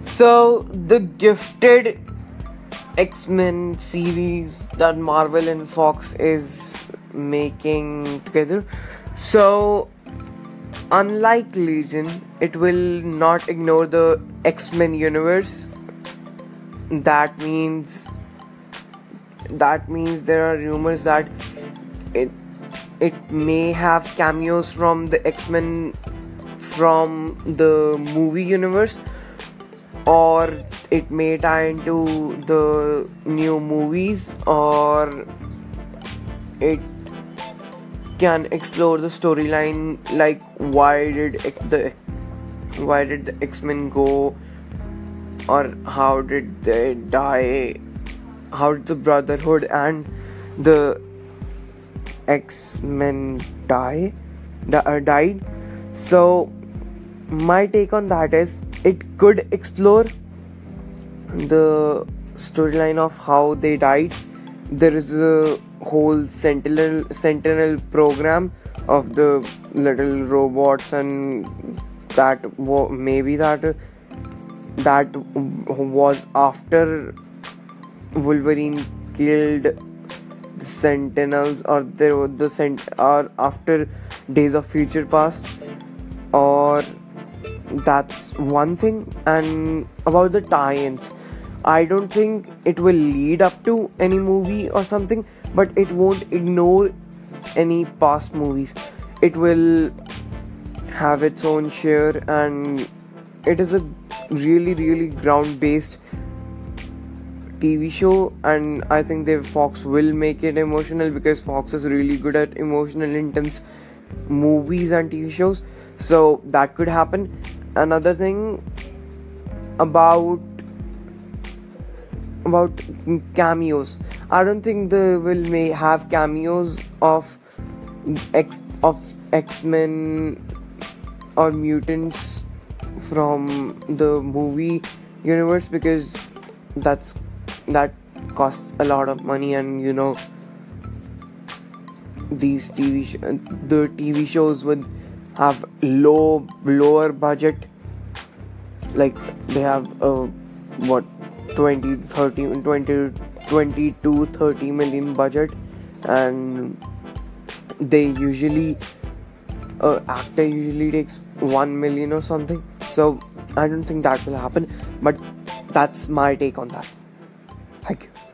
So, the gifted X Men series that Marvel and Fox is making together. So, unlike Legion, it will not ignore the X Men universe. That means that means there are rumors that it it may have cameos from the X-Men from the movie universe or it may tie into the new movies or it can explore the storyline like why did the why did the X-Men go? Or how did they die? How did the brotherhood and the X-Men die? Uh, died? So my take on that is it could explore the storyline of how they died. There is a whole sentinel sentinel program of the little robots and that maybe that that was after Wolverine killed the Sentinels or there the cent or after Days of Future Past or that's one thing and about the tie-ins I don't think it will lead up to any movie or something but it won't ignore any past movies it will have its own share and it is a really really ground based TV show, and I think the Fox will make it emotional because Fox is really good at emotional, intense movies and TV shows. So that could happen. Another thing about about cameos. I don't think they will may have cameos of X of X Men or mutants from the movie universe because that's that costs a lot of money and you know these TV sh- the TV shows would have low lower budget like they have a what 20 30 20 20 to 30 million budget and they usually uh, actor usually takes 1 million or something so i don't think that will happen but that's my take on that Thank you.